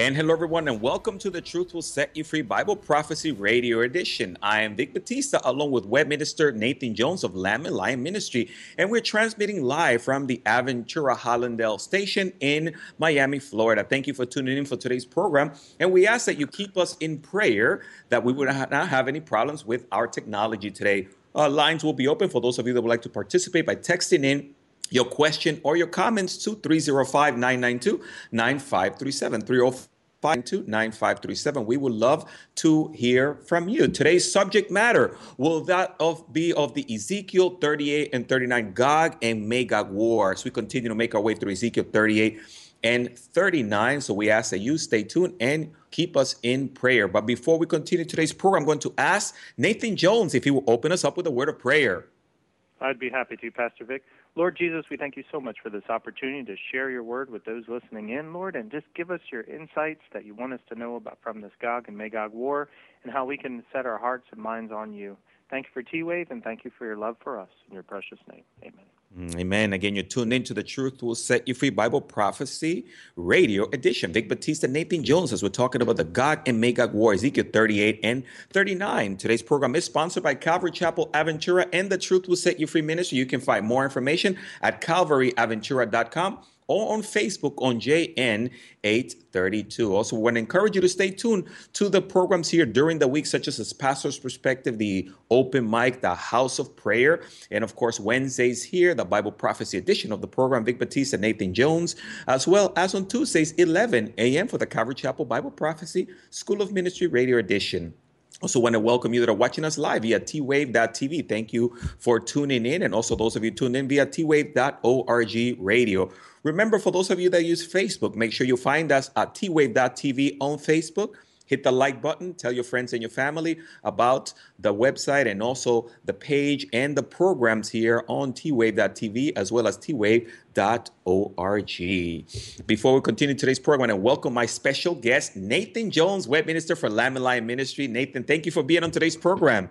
And hello, everyone, and welcome to the Truth Will Set You Free Bible Prophecy Radio Edition. I am Vic Batista, along with Web Minister Nathan Jones of Lamb and Lion Ministry, and we're transmitting live from the Aventura Hollandale station in Miami, Florida. Thank you for tuning in for today's program, and we ask that you keep us in prayer that we would not have any problems with our technology today. Uh, lines will be open for those of you that would like to participate by texting in your question or your comments to 305 992 9537. 305 9537. We would love to hear from you. Today's subject matter will that of be of the Ezekiel 38 and 39 Gog and Magog war. As we continue to make our way through Ezekiel 38 and 39. So we ask that you stay tuned and keep us in prayer. But before we continue today's program, I'm going to ask Nathan Jones if he will open us up with a word of prayer. I'd be happy to, Pastor Vic. Lord Jesus, we thank you so much for this opportunity to share your word with those listening in, Lord, and just give us your insights that you want us to know about from this Gog and Magog war and how we can set our hearts and minds on you. Thank you for T Wave and thank you for your love for us. In your precious name, amen. Mm, amen. Again, you're tuned into the Truth Will Set You Free Bible Prophecy Radio Edition. Vic Batista, Nathan Jones, as we're talking about the Gog and Magog War, Ezekiel 38 and 39. Today's program is sponsored by Calvary Chapel Aventura and the Truth Will Set You Free Ministry. You can find more information at calvaryaventura.com or on Facebook on JN832. Also, we want to encourage you to stay tuned to the programs here during the week, such as the Pastor's Perspective, the Open Mic, the House of Prayer, and of course, Wednesdays here, the Bible Prophecy edition of the program, Vic Batista, Nathan Jones, as well as on Tuesdays, 11 a.m. for the Calvary Chapel Bible Prophecy School of Ministry Radio Edition. Also, want to welcome you that are watching us live via twave.tv. Thank you for tuning in, and also those of you tuned in via twave.org radio. Remember, for those of you that use Facebook, make sure you find us at twave.tv on Facebook. Hit the like button, tell your friends and your family about the website and also the page and the programs here on twave.tv as well as twave.org. Before we continue today's program, I welcome my special guest, Nathan Jones, Web Minister for Lamb and Lion Ministry. Nathan, thank you for being on today's program.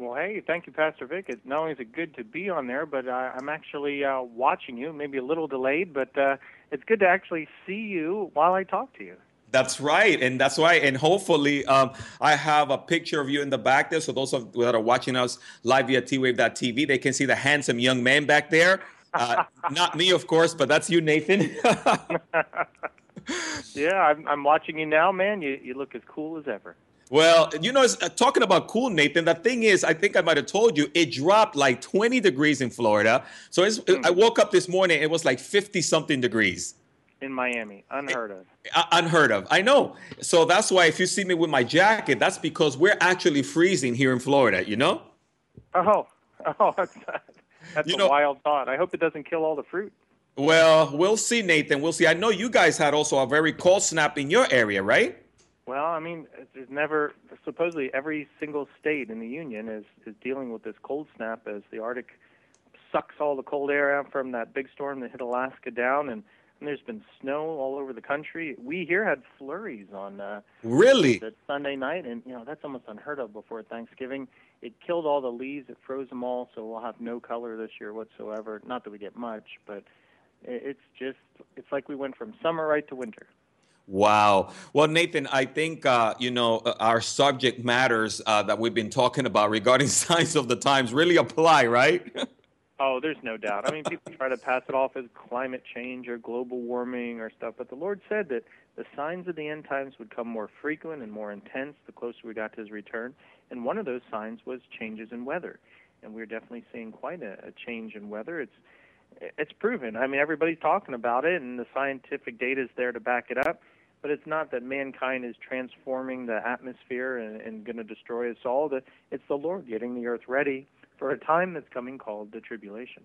Well, hey, thank you, Pastor Vic. It, not only is it good to be on there, but uh, I'm actually uh, watching you, maybe a little delayed, but uh, it's good to actually see you while I talk to you. That's right, and that's why. And hopefully, um, I have a picture of you in the back there, so those of that are watching us live via twave.tv, they can see the handsome young man back there. Uh, not me, of course, but that's you, Nathan. yeah, I'm, I'm watching you now, man. You you look as cool as ever. Well, you know, uh, talking about cool, Nathan. The thing is, I think I might have told you, it dropped like 20 degrees in Florida. So mm. I woke up this morning, it was like 50 something degrees in Miami. Unheard of. Uh, unheard of. I know. So that's why if you see me with my jacket, that's because we're actually freezing here in Florida. You know? Oh, oh, that's, that's you a know, wild thought. I hope it doesn't kill all the fruit. Well, we'll see, Nathan. We'll see. I know you guys had also a very cold snap in your area, right? Well, I mean, there's never supposedly every single state in the union is is dealing with this cold snap as the Arctic sucks all the cold air out from that big storm that hit Alaska down, and, and there's been snow all over the country. We here had flurries on uh, really that Sunday night, and you know that's almost unheard of before Thanksgiving. It killed all the leaves, it froze them all, so we'll have no color this year whatsoever. Not that we get much, but it's just it's like we went from summer right to winter. Wow. Well, Nathan, I think, uh, you know, uh, our subject matters uh, that we've been talking about regarding signs of the times really apply, right? oh, there's no doubt. I mean, people try to pass it off as climate change or global warming or stuff, but the Lord said that the signs of the end times would come more frequent and more intense the closer we got to his return. And one of those signs was changes in weather. And we're definitely seeing quite a, a change in weather. It's it's proven. I mean, everybody's talking about it, and the scientific data is there to back it up but it's not that mankind is transforming the atmosphere and, and going to destroy us all. It's the Lord getting the earth ready for a time that's coming called the tribulation.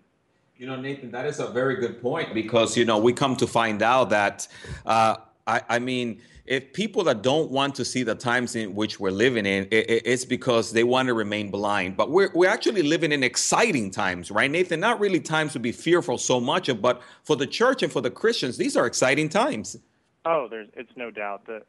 You know, Nathan, that is a very good point because, you know, we come to find out that, uh, I, I, mean, if people that don't want to see the times in which we're living in, it, it's because they want to remain blind. But we're, we're actually living in exciting times, right, Nathan? Not really times to be fearful so much of, but for the church and for the Christians, these are exciting times. Oh, there's it's no doubt that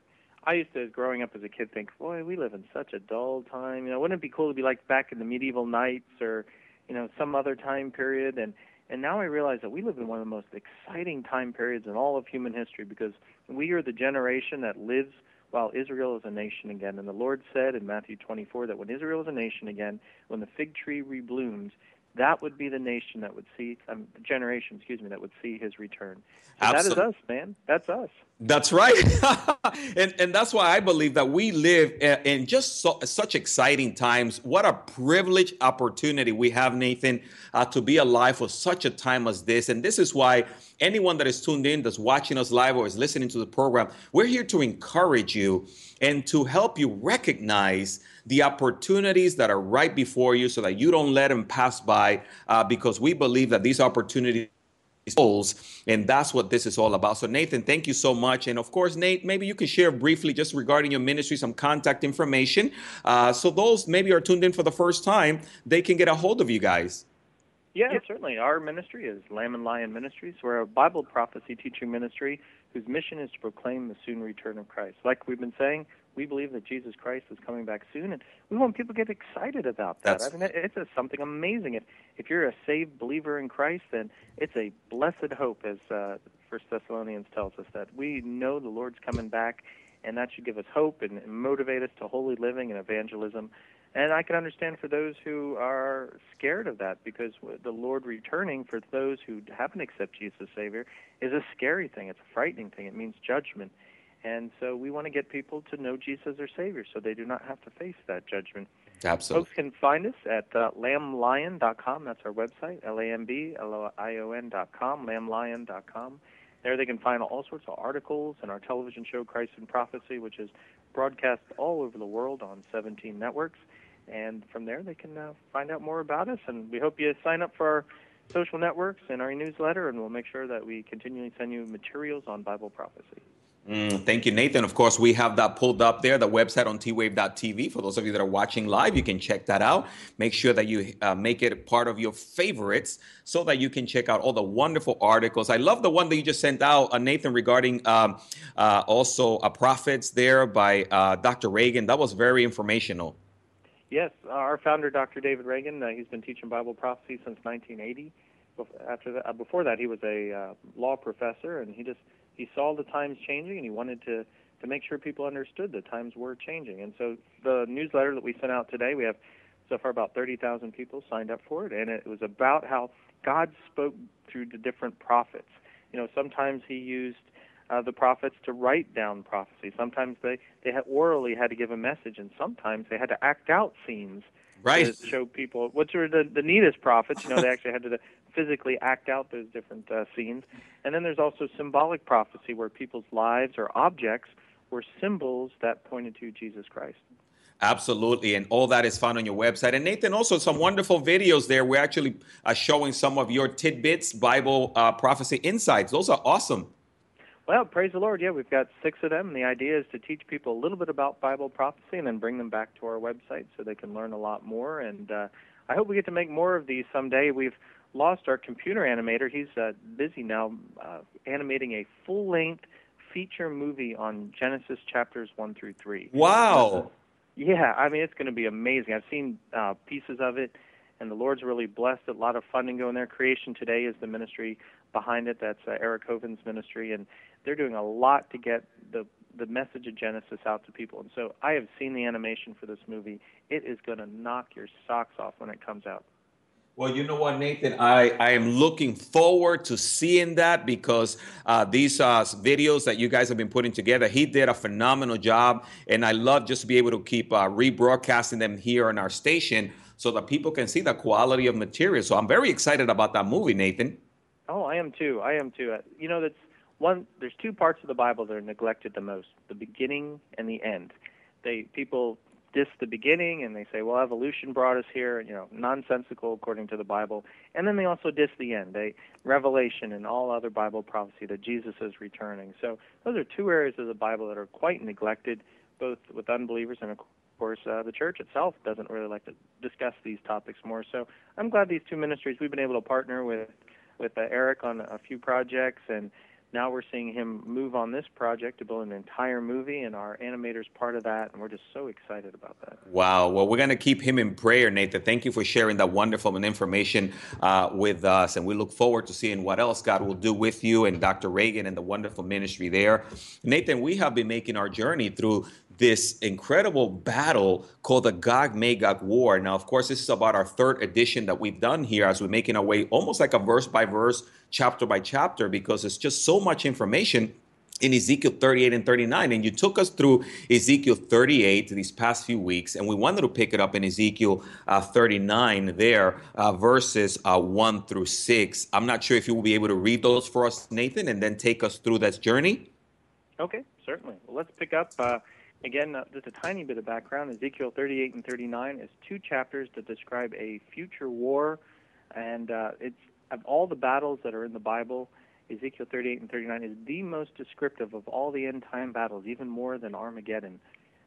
I used to growing up as a kid think, boy, we live in such a dull time. You know, wouldn't it be cool to be like back in the medieval knights or, you know, some other time period? And And now I realize that we live in one of the most exciting time periods in all of human history because we are the generation that lives while Israel is a nation again. And the Lord said in Matthew 24 that when Israel is a nation again, when the fig tree reblooms, that would be the nation that would see um, generation, excuse me, that would see his return. So that is us, man. That's us. That's right, and and that's why I believe that we live in just so, such exciting times. What a privileged opportunity we have, Nathan, uh, to be alive for such a time as this. And this is why anyone that is tuned in, that's watching us live, or is listening to the program, we're here to encourage you and to help you recognize the opportunities that are right before you, so that you don't let them pass by. Uh, because we believe that these opportunities souls. And that's what this is all about. So, Nathan, thank you so much. And of course, Nate, maybe you can share briefly just regarding your ministry some contact information. Uh, so, those maybe are tuned in for the first time, they can get a hold of you guys. Yeah, certainly. Our ministry is Lamb and Lion Ministries. We're a Bible prophecy teaching ministry whose mission is to proclaim the soon return of Christ. Like we've been saying, we believe that Jesus Christ is coming back soon, and we want people to get excited about that. That's... I mean, it's a, something amazing. If if you're a saved believer in Christ, then it's a blessed hope, as uh, First Thessalonians tells us that we know the Lord's coming back, and that should give us hope and, and motivate us to holy living and evangelism. And I can understand for those who are scared of that because the Lord returning for those who haven't accepted Jesus as Savior is a scary thing. It's a frightening thing. It means judgment. And so we want to get people to know Jesus as their Savior so they do not have to face that judgment. Absolutely. Folks can find us at uh, lamblion.com. That's our website, L-A-M-B-L-I-O-N.com, lamblion.com. There they can find all sorts of articles and our television show, Christ in Prophecy, which is broadcast all over the world on 17 networks. And from there, they can uh, find out more about us. And we hope you sign up for our social networks and our newsletter, and we'll make sure that we continually send you materials on Bible prophecy. Mm, thank you, Nathan. Of course, we have that pulled up there, the website on twave.tv. For those of you that are watching live, you can check that out. Make sure that you uh, make it part of your favorites so that you can check out all the wonderful articles. I love the one that you just sent out, uh, Nathan, regarding um, uh, also a prophets there by uh, Dr. Reagan. That was very informational. Yes, our founder, Dr. David Reagan, uh, he's been teaching Bible prophecy since 1980. After that, uh, before that, he was a law professor, and he just he saw the times changing and he wanted to to make sure people understood the times were changing. And so the newsletter that we sent out today, we have so far about 30,000 people signed up for it, and it was about how God spoke through the different prophets. You know, sometimes He used uh, the prophets to write down prophecy. Sometimes they they had orally had to give a message, and sometimes they had to act out scenes right. to show people. Which are the the neatest prophets? You know, they actually had to physically act out those different uh, scenes. And then there's also symbolic prophecy, where people's lives or objects were symbols that pointed to Jesus Christ. Absolutely. And all that is found on your website. And Nathan, also some wonderful videos there. We're actually uh, showing some of your tidbits, Bible uh, prophecy insights. Those are awesome. Well, praise the Lord. Yeah, we've got six of them. And the idea is to teach people a little bit about Bible prophecy and then bring them back to our website so they can learn a lot more. And uh, I hope we get to make more of these someday. We've lost our computer animator. He's uh, busy now uh, animating a full length feature movie on Genesis chapters 1 through 3. Wow. Yeah, I mean, it's going to be amazing. I've seen uh, pieces of it, and the Lord's really blessed it. A lot of funding going there. Creation Today is the ministry behind it. That's uh, Eric Hovind's ministry, and they're doing a lot to get the the message of Genesis out to people. And so I have seen the animation for this movie. It is going to knock your socks off when it comes out. Well, you know what, Nathan? I, I am looking forward to seeing that because uh, these uh, videos that you guys have been putting together, he did a phenomenal job. And I love just to be able to keep uh, rebroadcasting them here on our station so that people can see the quality of material. So I'm very excited about that movie, Nathan. Oh, I am too. I am too. Uh, you know, that's one. There's two parts of the Bible that are neglected the most: the beginning and the end. They people diss the beginning and they say, well, evolution brought us here, you know, nonsensical according to the Bible. And then they also diss the end, they Revelation and all other Bible prophecy that Jesus is returning. So those are two areas of the Bible that are quite neglected, both with unbelievers and of course uh, the church itself doesn't really like to discuss these topics more. So I'm glad these two ministries we've been able to partner with with uh, Eric on a few projects and now we're seeing him move on this project to build an entire movie, and our animator's part of that, and we're just so excited about that. Wow. Well, we're going to keep him in prayer, Nathan. Thank you for sharing that wonderful information uh, with us, and we look forward to seeing what else God will do with you and Dr. Reagan and the wonderful ministry there. Nathan, we have been making our journey through this incredible battle called the Gog Magog War. Now, of course, this is about our third edition that we've done here as we're making our way almost like a verse by verse, chapter by chapter, because it's just so much information in Ezekiel 38 and 39. And you took us through Ezekiel 38 these past few weeks, and we wanted to pick it up in Ezekiel uh, 39 there, uh, verses uh, 1 through 6. I'm not sure if you will be able to read those for us, Nathan, and then take us through that journey. Okay, certainly. Well, let's pick up. Again, uh, just a tiny bit of background. Ezekiel 38 and 39 is two chapters that describe a future war, and uh, it's of all the battles that are in the Bible. Ezekiel 38 and 39 is the most descriptive of all the end time battles, even more than Armageddon.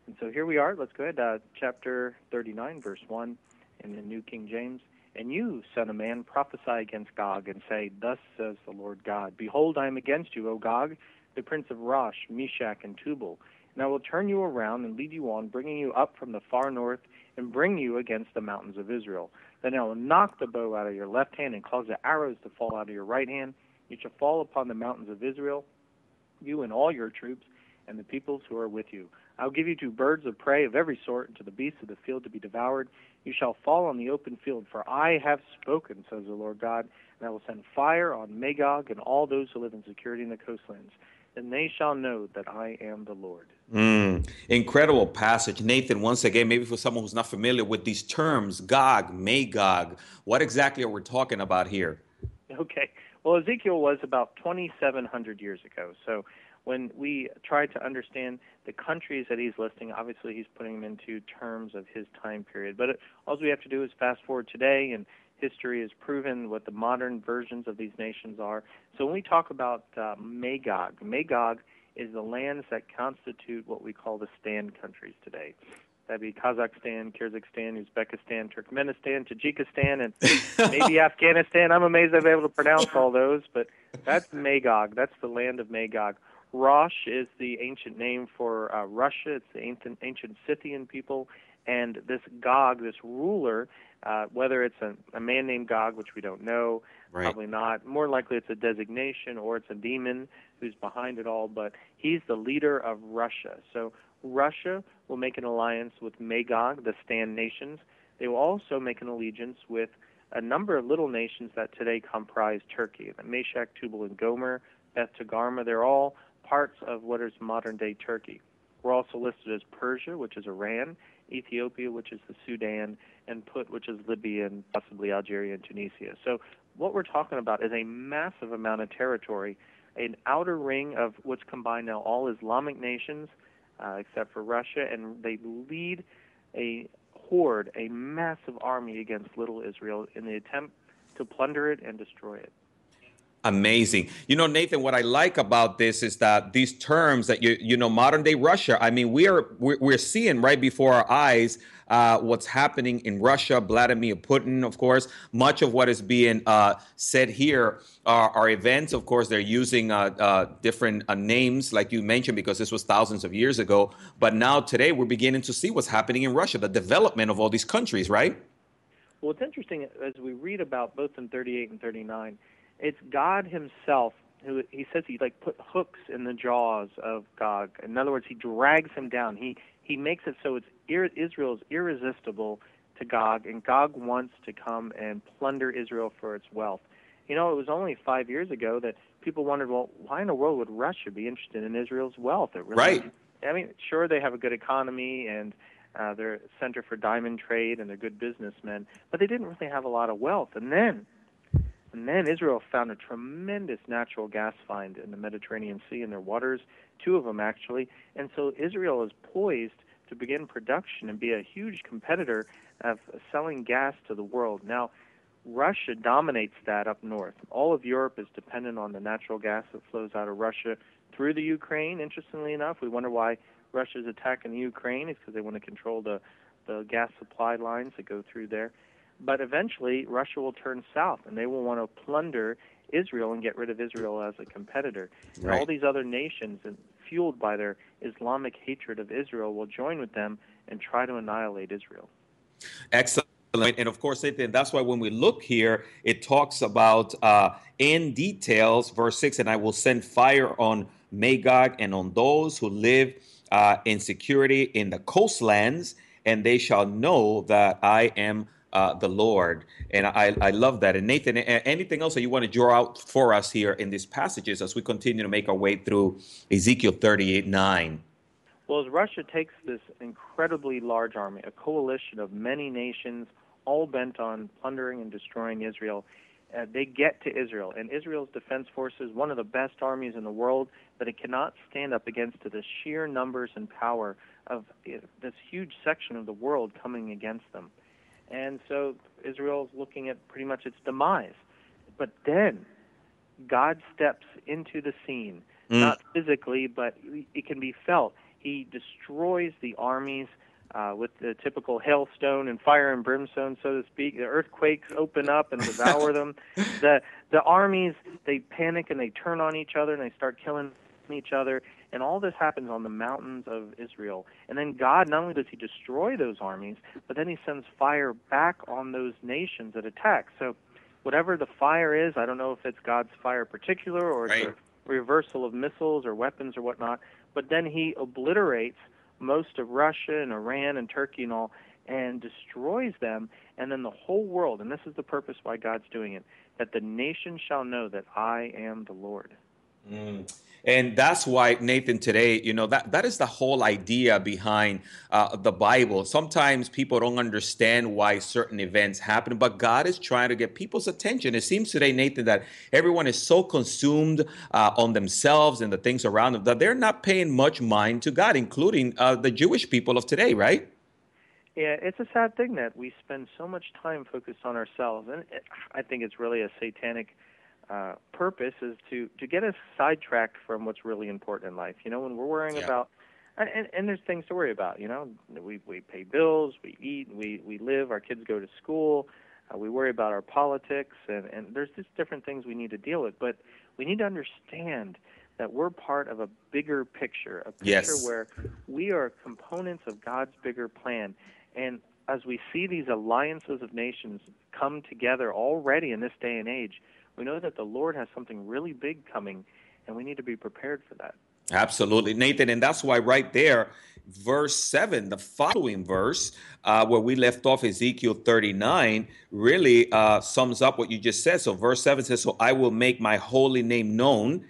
And so here we are. Let's go ahead. Uh, chapter 39, verse 1 in the New King James. And you, son of man, prophesy against Gog and say, Thus says the Lord God Behold, I am against you, O Gog, the prince of Rosh, Meshech, and Tubal and I will turn you around and lead you on, bringing you up from the far north and bring you against the mountains of Israel. Then I will knock the bow out of your left hand and cause the arrows to fall out of your right hand. You shall fall upon the mountains of Israel, you and all your troops, and the peoples who are with you. I will give you to birds of prey of every sort, and to the beasts of the field to be devoured. You shall fall on the open field, for I have spoken, says the Lord God, and I will send fire on Magog and all those who live in security in the coastlands and they shall know that I am the Lord. Mm, incredible passage. Nathan, once again, maybe for someone who's not familiar with these terms, Gog, Magog, what exactly are we talking about here? Okay. Well, Ezekiel was about 2,700 years ago. So when we try to understand the countries that he's listing, obviously he's putting them into terms of his time period. But it, all we have to do is fast forward today and history has proven what the modern versions of these nations are. So when we talk about uh, Magog, Magog is the lands that constitute what we call the stand countries today. That'd be Kazakhstan, Kyrgyzstan, Uzbekistan, Turkmenistan, Tajikistan, and maybe Afghanistan. I'm amazed I've been able to pronounce all those, but that's Magog. That's the land of Magog. Rosh is the ancient name for uh, Russia. It's the ancient, ancient Scythian people. And this Gog, this ruler, uh, whether it's a, a man named Gog, which we don't know, right. probably not. More likely it's a designation or it's a demon who's behind it all, but he's the leader of Russia. So Russia will make an alliance with Magog, the Stand nations. They will also make an allegiance with a number of little nations that today comprise Turkey. The Meshech, Tubal, and Gomer, Beth Togarmah, they're all parts of what is modern day Turkey. We're also listed as Persia, which is Iran, Ethiopia, which is the Sudan, and Put, which is Libya and possibly Algeria and Tunisia. So what we're talking about is a massive amount of territory, an outer ring of what's combined now all Islamic nations, uh, except for Russia, and they lead a horde, a massive army against little Israel in the attempt to plunder it and destroy it. Amazing. You know, Nathan, what I like about this is that these terms that you you know, modern day Russia. I mean, we are we're, we're seeing right before our eyes uh, what's happening in Russia. Vladimir Putin, of course. Much of what is being uh, said here are, are, events. Of course, they're using uh, uh different uh, names, like you mentioned, because this was thousands of years ago. But now today, we're beginning to see what's happening in Russia, the development of all these countries, right? Well, it's interesting as we read about both in 38 and 39 it's God Himself who he says he like put hooks in the jaws of Gog. In other words, he drags him down. He he makes it so it's Israel is irresistible to Gog, and Gog wants to come and plunder Israel for its wealth. You know, it was only five years ago that people wondered, well, why in the world would Russia be interested in Israel's wealth? It really, right. I mean, sure, they have a good economy and uh, they're a center for diamond trade and they're good businessmen, but they didn't really have a lot of wealth. And then and then Israel found a tremendous natural gas find in the Mediterranean Sea in their waters, two of them actually. And so Israel is poised to begin production and be a huge competitor of selling gas to the world. Now, Russia dominates that up north. All of Europe is dependent on the natural gas that flows out of Russia through the Ukraine. Interestingly enough, we wonder why Russia is attacking the Ukraine. It's because they want to control the, the gas supply lines that go through there. But eventually, Russia will turn south and they will want to plunder Israel and get rid of Israel as a competitor. Right. And all these other nations, fueled by their Islamic hatred of Israel, will join with them and try to annihilate Israel. Excellent. And of course, that's why when we look here, it talks about uh, in details, verse 6 and I will send fire on Magog and on those who live uh, in security in the coastlands, and they shall know that I am uh, the Lord. And I, I love that. And Nathan, anything else that you want to draw out for us here in these passages as we continue to make our way through Ezekiel 38 9? Well, as Russia takes this incredibly large army, a coalition of many nations, all bent on plundering and destroying Israel, uh, they get to Israel. And Israel's defense forces, one of the best armies in the world, but it cannot stand up against the sheer numbers and power of uh, this huge section of the world coming against them. And so Israel is looking at pretty much its demise. But then God steps into the scene, mm. not physically, but it can be felt. He destroys the armies uh, with the typical hailstone and fire and brimstone, so to speak. The earthquakes open up and devour them. The the armies they panic and they turn on each other and they start killing each other. And all this happens on the mountains of Israel. And then God, not only does He destroy those armies, but then He sends fire back on those nations that attack. So, whatever the fire is, I don't know if it's God's fire particular or it's right. a reversal of missiles or weapons or whatnot, but then He obliterates most of Russia and Iran and Turkey and all and destroys them. And then the whole world, and this is the purpose why God's doing it, that the nation shall know that I am the Lord. Mm. And that's why, Nathan, today, you know, that, that is the whole idea behind uh, the Bible. Sometimes people don't understand why certain events happen, but God is trying to get people's attention. It seems today, Nathan, that everyone is so consumed uh, on themselves and the things around them that they're not paying much mind to God, including uh, the Jewish people of today, right? Yeah, it's a sad thing that we spend so much time focused on ourselves. And it, I think it's really a satanic uh, purpose is to to get us sidetracked from what's really important in life. You know, when we're worrying yeah. about and, and there's things to worry about. You know, we we pay bills, we eat, we we live, our kids go to school, uh, we worry about our politics, and and there's just different things we need to deal with. But we need to understand that we're part of a bigger picture, a picture yes. where we are components of God's bigger plan. And as we see these alliances of nations come together already in this day and age, we know that the Lord has something really big coming, and we need to be prepared for that. Absolutely, Nathan. And that's why, right there, verse 7, the following verse, uh, where we left off Ezekiel 39, really uh, sums up what you just said. So, verse 7 says, So I will make my holy name known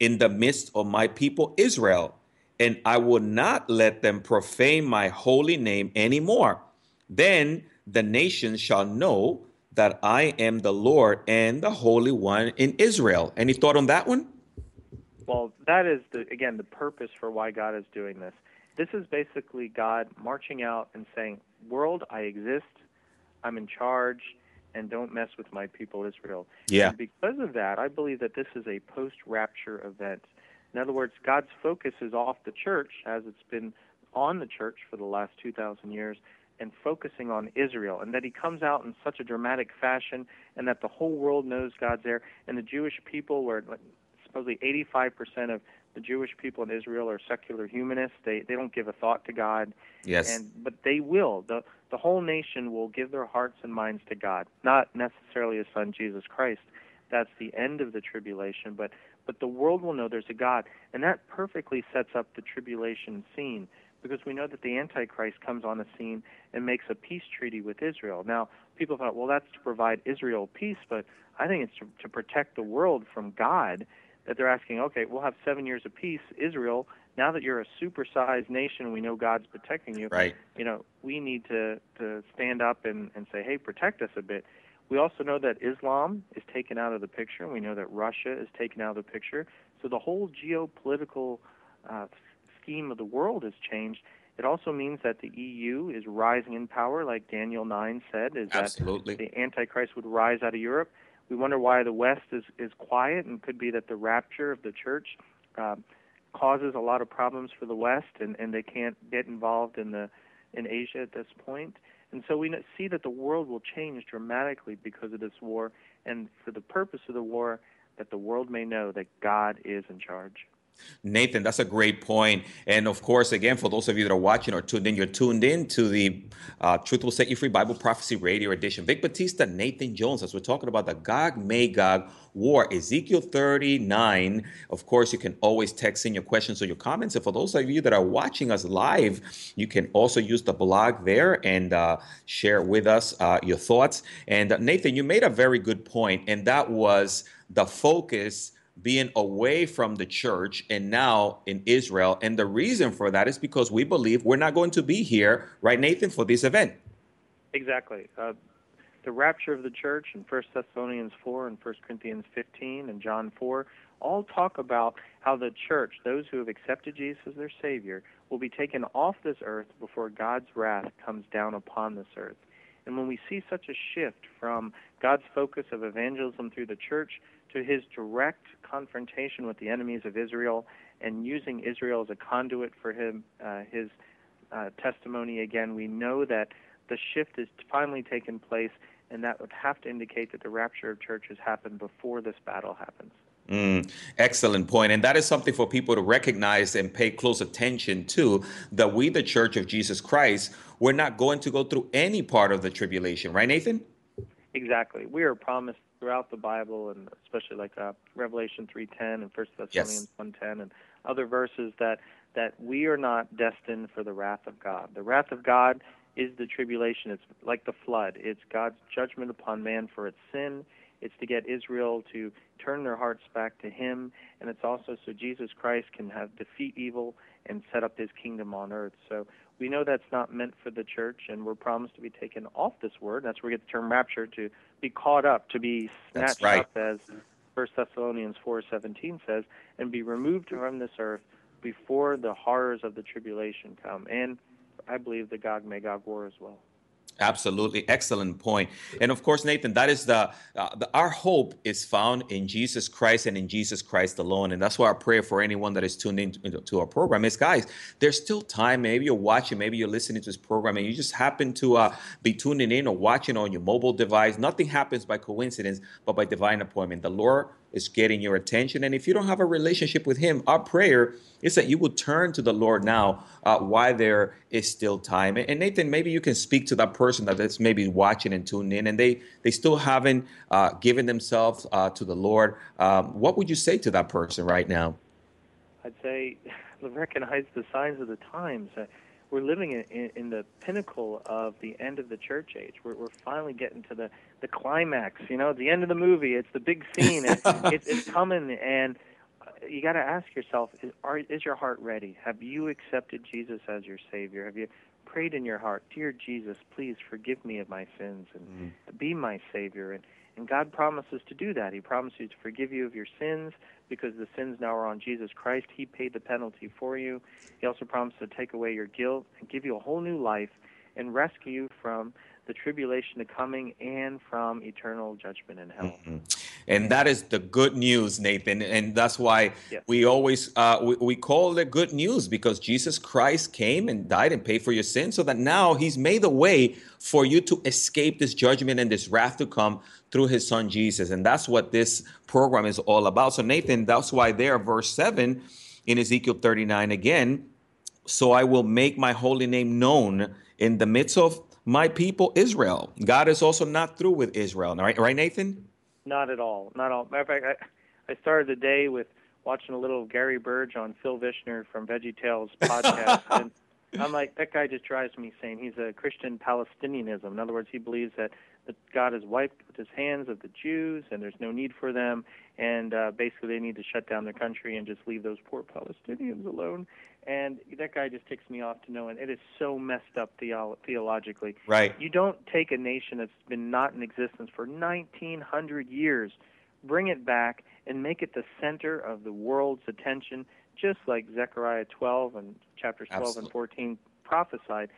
in the midst of my people Israel, and I will not let them profane my holy name anymore. Then the nations shall know that I am the Lord and the Holy One in Israel. Any thought on that one? Well, that is the, again the purpose for why God is doing this. This is basically God marching out and saying, "World, I exist. I'm in charge, and don't mess with my people Israel." Yeah. And because of that, I believe that this is a post-rapture event. In other words, God's focus is off the church as it's been on the church for the last 2,000 years, and focusing on Israel, and that he comes out in such a dramatic fashion, and that the whole world knows God's there, and the Jewish people, where supposedly 85% of the Jewish people in Israel are secular humanists. They they don't give a thought to God. Yes. And but they will. the The whole nation will give their hearts and minds to God, not necessarily His Son Jesus Christ. That's the end of the tribulation, but but the world will know there's a God, and that perfectly sets up the tribulation scene because we know that the Antichrist comes on the scene and makes a peace treaty with Israel. Now, people thought, well, that's to provide Israel peace, but I think it's to, to protect the world from God. That they're asking, okay, we'll have seven years of peace, Israel. Now that you're a supersized nation, we know God's protecting you. Right. You know, we need to to stand up and and say, hey, protect us a bit. We also know that Islam is taken out of the picture. We know that Russia is taken out of the picture. So the whole geopolitical uh, scheme of the world has changed. It also means that the EU is rising in power, like Daniel 9 said, is Absolutely. that the Antichrist would rise out of Europe. We wonder why the West is, is quiet, and could be that the rapture of the church um, causes a lot of problems for the West, and, and they can't get involved in the in Asia at this point. And so we see that the world will change dramatically because of this war, and for the purpose of the war, that the world may know that God is in charge. Nathan, that's a great point. And of course, again, for those of you that are watching or tuned in, you're tuned in to the uh, Truth Will Set You Free Bible Prophecy Radio Edition. Vic Batista, Nathan Jones, as we're talking about the Gog Magog War, Ezekiel 39. Of course, you can always text in your questions or your comments. And for those of you that are watching us live, you can also use the blog there and uh, share with us uh, your thoughts. And uh, Nathan, you made a very good point, and that was the focus being away from the church and now in Israel. And the reason for that is because we believe we're not going to be here, right, Nathan, for this event. Exactly. Uh, the rapture of the church in 1 Thessalonians 4 and 1 Corinthians 15 and John 4 all talk about how the church, those who have accepted Jesus as their Savior, will be taken off this earth before God's wrath comes down upon this earth. And when we see such a shift from God's focus of evangelism through the church to his direct confrontation with the enemies of Israel and using Israel as a conduit for him, uh, his uh, testimony again, we know that the shift has finally taken place, and that would have to indicate that the rapture of churches happened before this battle happens. Mm, excellent point. And that is something for people to recognize and pay close attention to that we, the Church of Jesus Christ, we're not going to go through any part of the tribulation, right, Nathan? Exactly. We are promised throughout the Bible, and especially like uh, Revelation 3:10 and First Thessalonians yes. 1:10 and other verses that that we are not destined for the wrath of God. The wrath of God is the tribulation. It's like the flood. It's God's judgment upon man for its sin. It's to get Israel to turn their hearts back to Him, and it's also so Jesus Christ can have defeat evil and set up His kingdom on earth. So we know that's not meant for the church, and we're promised to be taken off this word. That's where we get the term rapture to be caught up, to be snatched right. up, as First Thessalonians four seventeen says, and be removed from this earth before the horrors of the tribulation come. And I believe the Gog Magog war as well. Absolutely, excellent point. And of course, Nathan, that is the, uh, the, our hope is found in Jesus Christ and in Jesus Christ alone. And that's why our prayer for anyone that is tuned in to, to our program is, guys, there's still time. Maybe you're watching, maybe you're listening to this program, and you just happen to uh, be tuning in or watching on your mobile device. Nothing happens by coincidence, but by divine appointment. The Lord is getting your attention. And if you don't have a relationship with Him, our prayer is that you will turn to the Lord now uh, while there is still time. And Nathan, maybe you can speak to that person that is maybe watching and tuning in, and they they still haven't uh, given themselves uh, to the Lord. Um, what would you say to that person right now? I'd say recognize the signs of the times. Uh, we're living in, in, in, the pinnacle of the end of the church age. We're, we're finally getting to the, the climax. You know, the end of the movie. It's the big scene. it, it, it's coming, and you got to ask yourself: is, are, is your heart ready? Have you accepted Jesus as your Savior? Have you prayed in your heart, "Dear Jesus, please forgive me of my sins and mm. be my Savior"? And and God promises to do that. He promises to forgive you of your sins because the sins now are on Jesus Christ. He paid the penalty for you. He also promises to take away your guilt and give you a whole new life and rescue you from the tribulation to coming and from eternal judgment in hell. Mm-hmm. And that is the good news, Nathan. And that's why yes. we always uh, we, we call it good news because Jesus Christ came and died and paid for your sins, so that now He's made a way for you to escape this judgment and this wrath to come through His Son Jesus. And that's what this program is all about. So, Nathan, that's why there, verse seven in Ezekiel 39 again. So I will make my holy name known in the midst of my people Israel. God is also not through with Israel, right? Right, Nathan? Not at all. Not at all. Matter of fact, I, I started the day with watching a little Gary Burge on Phil Vischer from Veggie Tales podcast, and I'm like, that guy just drives me insane. He's a Christian Palestinianism. In other words, he believes that that God has wiped with his hands of the Jews, and there's no need for them, and uh, basically they need to shut down their country and just leave those poor Palestinians alone. And that guy just ticks me off to no end. It is so messed up theo- theologically. Right. You don't take a nation that's been not in existence for 1,900 years, bring it back, and make it the center of the world's attention, just like Zechariah 12 and chapters 12 Absolutely. and 14 prophesied.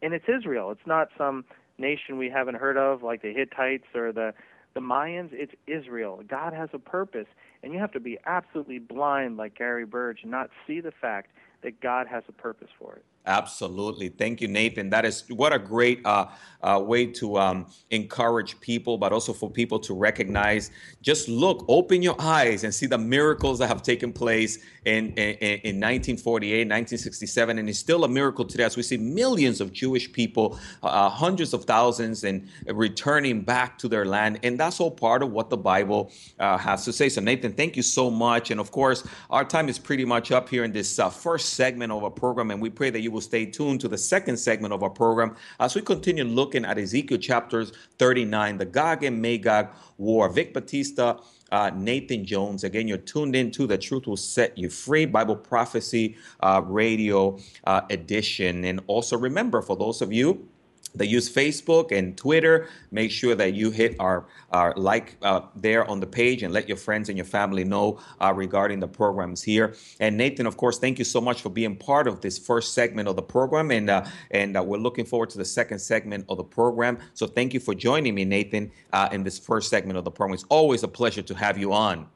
And it's Israel. It's not some nation we haven't heard of, like the Hittites or the the Mayans. It's Israel. God has a purpose, and you have to be absolutely blind, like Gary Burge, and not see the fact that God has a purpose for it. Absolutely. Thank you, Nathan. That is what a great uh, uh, way to um, encourage people, but also for people to recognize. Just look, open your eyes and see the miracles that have taken place in, in, in 1948, 1967, and it's still a miracle today as we see millions of Jewish people, uh, hundreds of thousands, and returning back to their land. And that's all part of what the Bible uh, has to say. So, Nathan, thank you so much. And of course, our time is pretty much up here in this uh, first segment of our program, and we pray that you will stay tuned to the second segment of our program as we continue looking at Ezekiel chapters 39, the Gog and Magog war. Vic Batista, uh, Nathan Jones. Again, you're tuned in to The Truth Will Set You Free Bible Prophecy uh, Radio uh, edition. And also remember, for those of you that use Facebook and Twitter, make sure that you hit our, our like uh, there on the page and let your friends and your family know uh, regarding the programs here. And Nathan, of course, thank you so much for being part of this first segment of the program, and uh, and uh, we're looking forward to the second segment of the program. So thank you for joining me, Nathan, uh, in this first segment of the program. It's always a pleasure to have you on.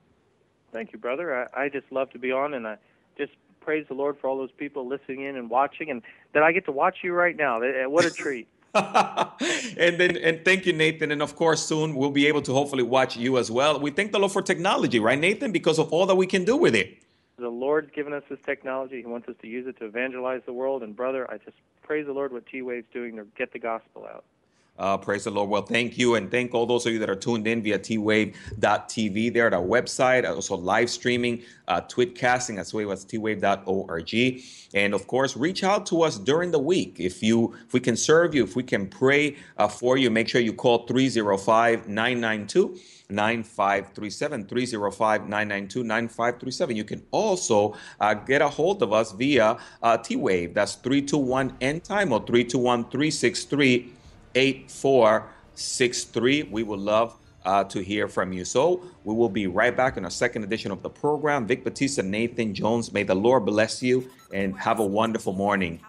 Thank you, brother. I, I just love to be on, and I just praise the Lord for all those people listening in and watching, and that I get to watch you right now. What a treat. and then and thank you nathan. And of course soon we'll be able to hopefully watch you as well. We thank the lord for technology right nathan? Because of all that we can do with it. The lord's given us this technology. He wants us to use it to evangelize the world. And brother i just praise the lord what t-wave's doing to get the gospel out uh, praise the Lord. Well, thank you. And thank all those of you that are tuned in via twave.tv there at our website, also live streaming, uh, tweetcasting as well as twave.org. And of course, reach out to us during the week. If you, if we can serve you, if we can pray uh, for you, make sure you call 305 992 9537 305 992 9537. You can also uh, get a hold of us via uh, T Wave. That's 321 End Time or 321 363 8463. We would love uh, to hear from you. So we will be right back in our second edition of the program. Vic Batista, Nathan Jones, may the Lord bless you and have a wonderful morning.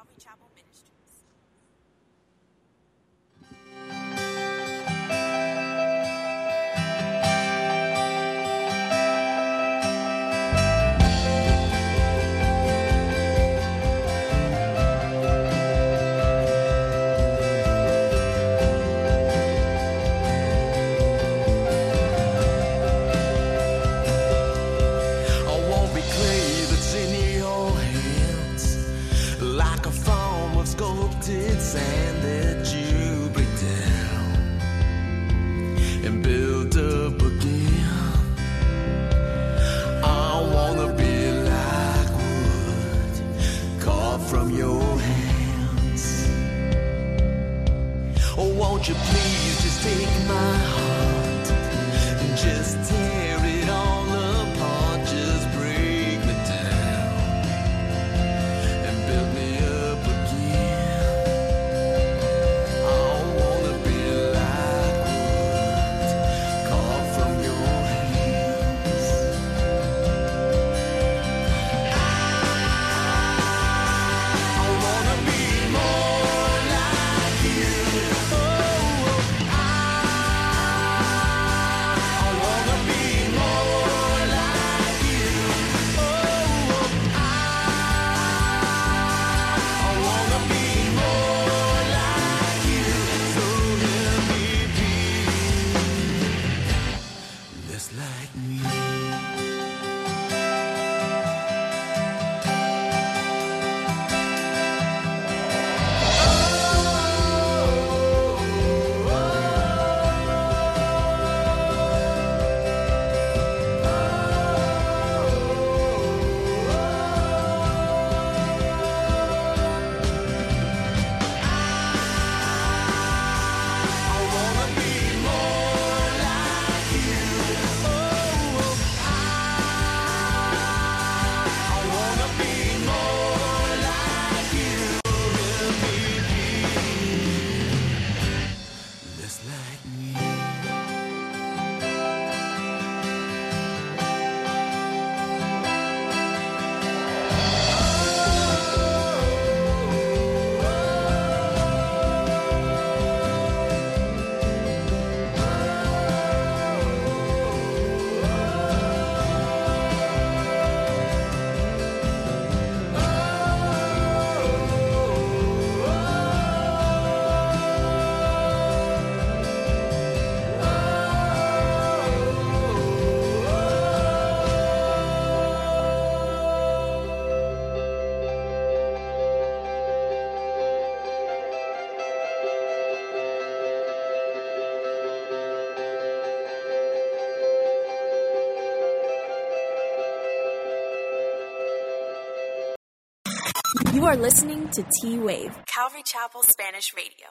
You are listening to T Wave, Calvary Chapel Spanish Radio.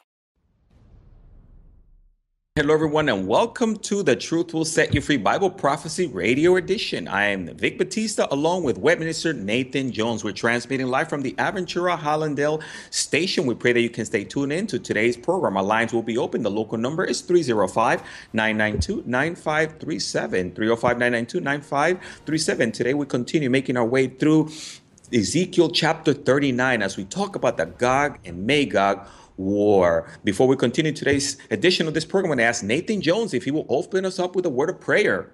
Hello, everyone, and welcome to the Truth Will Set You Free Bible Prophecy Radio Edition. I am Vic Batista along with Web Minister Nathan Jones. We're transmitting live from the Aventura Hollandale station. We pray that you can stay tuned in to today's program. Our lines will be open. The local number is 305 992 9537. 305 992 9537. Today, we continue making our way through Ezekiel chapter 39 as we talk about the Gog and Magog war. Before we continue today's edition of this program, I'm going to ask Nathan Jones if he will open us up with a word of prayer.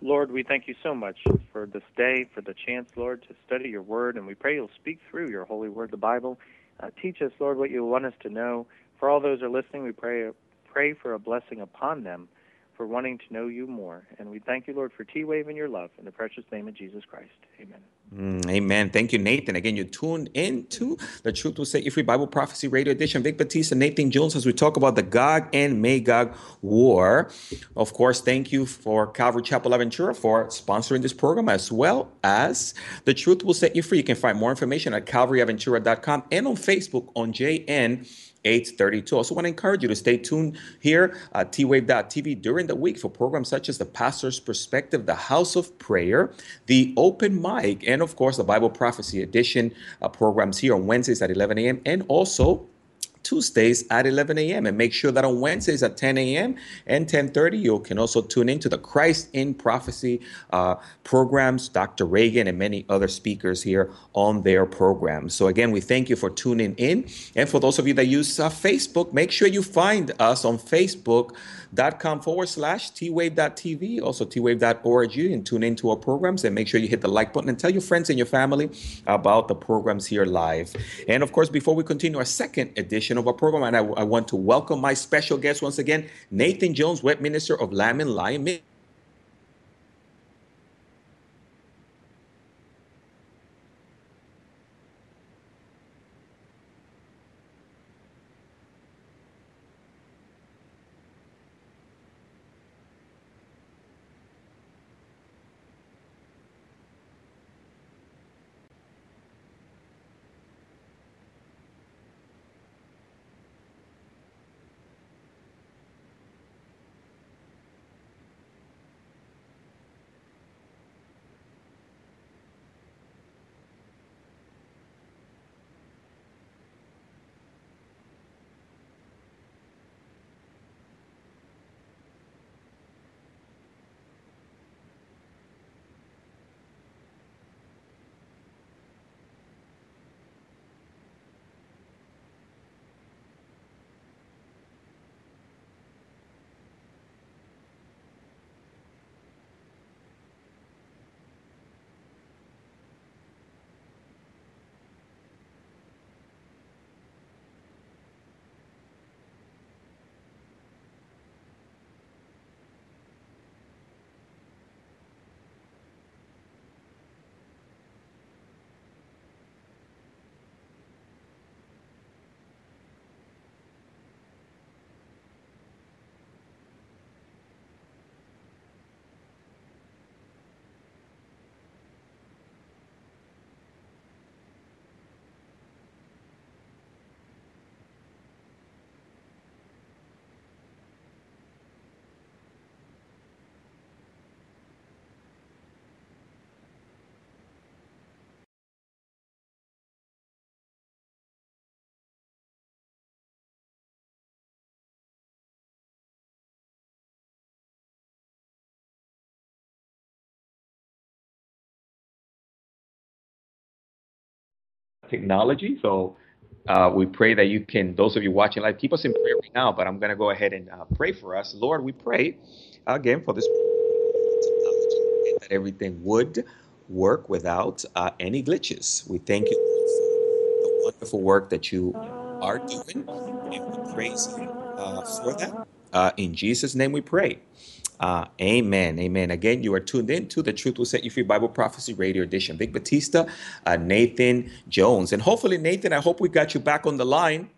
Lord, we thank you so much for this day, for the chance, Lord, to study your word, and we pray you'll speak through your holy word, the Bible. Uh, teach us, Lord, what you want us to know. For all those who are listening, we pray pray for a blessing upon them for wanting to know you more. And we thank you, Lord, for T Wave and your love. In the precious name of Jesus Christ. Amen. Mm, amen. Thank you, Nathan. Again, you tuned in to the Truth Will Set You Free Bible Prophecy Radio Edition. Vic Batista, Nathan Jones, as we talk about the Gog and Magog War. Of course, thank you for Calvary Chapel Aventura for sponsoring this program, as well as the Truth Will Set You Free. You can find more information at calvaryaventura.com and on Facebook on JN 832. I also want to encourage you to stay tuned here at twave.tv during the week for programs such as the Pastor's Perspective, the House of Prayer, the Open Mic, and of course the Bible Prophecy Edition uh, programs here on Wednesdays at 11 a.m. and also Tuesdays at 11 a.m. And make sure that on Wednesdays at 10 a.m. and 10:30, you can also tune into the Christ in Prophecy uh, programs. Dr. Reagan and many other speakers here on their programs. So again, we thank you for tuning in. And for those of you that use uh, Facebook, make sure you find us on Facebook.com forward slash twave.tv, also twave.org, and tune into our programs. And make sure you hit the like button and tell your friends and your family about the programs here live. And of course, before we continue our second edition of our program, and I, I want to welcome my special guest once again, Nathan Jones, Web Minister of Lamb and Lion technology. So uh, we pray that you can, those of you watching live, keep us in prayer right now. But I'm going to go ahead and uh, pray for us. Lord, we pray again for this that everything would work without uh, any glitches. We thank you for the wonderful work that you are doing, and we praise you uh, for that. Uh, in Jesus' name we pray. Uh, amen. Amen. Again, you are tuned in to the Truth Will Set You Free Bible Prophecy Radio Edition. Vic Batista, uh, Nathan Jones. And hopefully, Nathan, I hope we got you back on the line.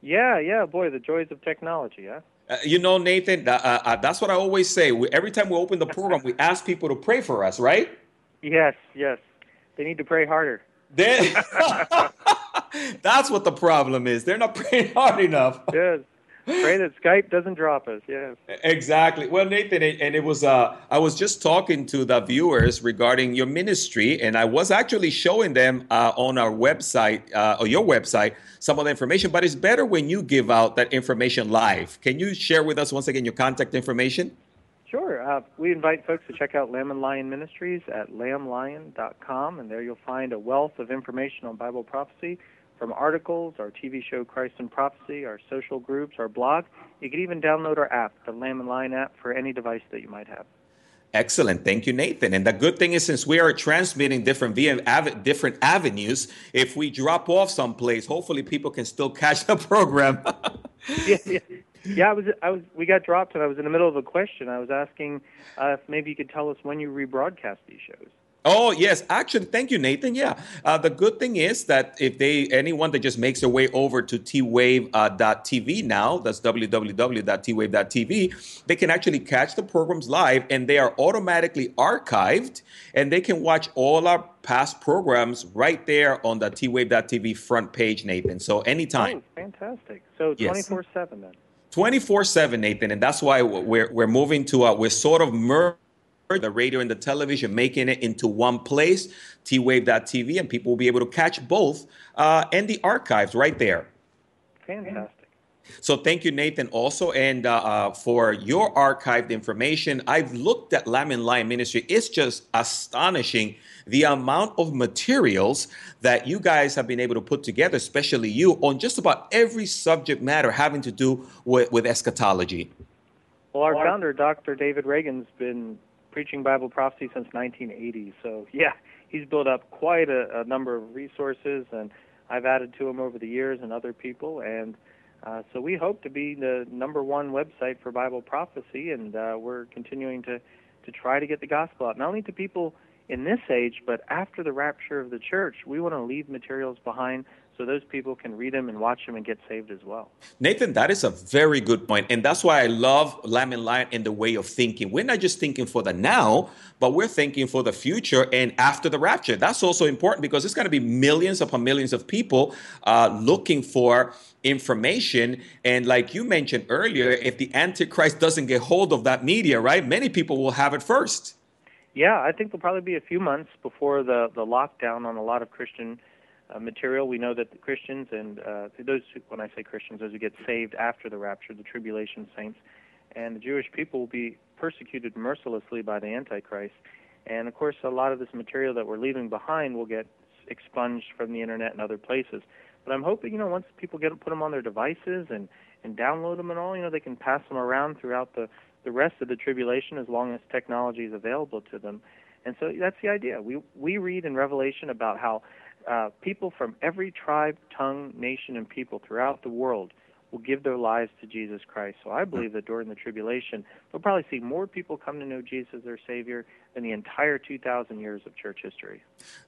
Yeah, yeah, boy, the joys of technology, huh? Uh, you know, Nathan, uh, uh, that's what I always say. We, every time we open the program, we ask people to pray for us, right? Yes, yes. They need to pray harder. That's what the problem is. They're not praying hard enough. Yes. Pray that Skype doesn't drop us. Yes. Exactly. Well, Nathan, and it was uh, I was just talking to the viewers regarding your ministry, and I was actually showing them uh, on our website uh, or your website some of the information. But it's better when you give out that information live. Can you share with us once again your contact information? Sure. Uh, we invite folks to check out Lamb and Lion Ministries at lamblion.com, and there you'll find a wealth of information on Bible prophecy from articles, our TV show Christ in Prophecy, our social groups, our blog. You can even download our app, the Lamb and Lion app, for any device that you might have. Excellent. Thank you, Nathan. And the good thing is, since we are transmitting different via av- different avenues, if we drop off someplace, hopefully people can still catch the program. yeah, yeah, yeah. I was, I was. We got dropped, and I was in the middle of a question. I was asking uh, if maybe you could tell us when you rebroadcast these shows. Oh yes, actually, thank you, Nathan. Yeah, uh, the good thing is that if they anyone that just makes their way over to twave.tv uh, now, that's www.twave.tv, they can actually catch the programs live, and they are automatically archived, and they can watch all our past programs right there on the twave.tv front page, Nathan. So anytime. Oh, fantastic! So twenty four seven then. Twenty four seven, Nathan, and that's why we're we're moving to a we're sort of merging the radio and the television, making it into one place, twave.tv, and people will be able to catch both uh, and the archives right there. Fantastic. So thank you, Nathan, also, and uh, uh, for your archived information. I've looked at Lamb and Lion Ministry. It's just astonishing the amount of materials that you guys have been able to put together, especially you, on just about every subject matter having to do with, with eschatology. Well, our founder, Dr. David Reagan's been preaching Bible prophecy since 1980. So yeah, he's built up quite a, a number of resources, and I've added to him over the years, and other people, and uh, so we hope to be the number one website for Bible prophecy, and uh, we're continuing to to try to get the gospel out not only to people in this age, but after the rapture of the church. We want to leave materials behind so those people can read them and watch them and get saved as well. Nathan, that is a very good point. And that's why I love Lamb and Lion in the way of thinking. We're not just thinking for the now, but we're thinking for the future and after the rapture. That's also important because it's going to be millions upon millions of people uh, looking for information. And like you mentioned earlier, if the Antichrist doesn't get hold of that media, right, many people will have it first. Yeah, I think there'll probably be a few months before the, the lockdown on a lot of Christian uh, material. We know that the Christians and uh, those, who, when I say Christians, those who get saved after the rapture, the tribulation saints, and the Jewish people will be persecuted mercilessly by the Antichrist. And of course, a lot of this material that we're leaving behind will get expunged from the internet and other places. But I'm hoping, you know, once people get put them on their devices and and download them and all, you know, they can pass them around throughout the the rest of the tribulation as long as technology is available to them. And so that's the idea. We we read in Revelation about how uh, people from every tribe, tongue, nation, and people throughout the world will give their lives to Jesus Christ. So I believe that during the tribulation, we'll probably see more people come to know Jesus as their Savior than the entire 2,000 years of church history.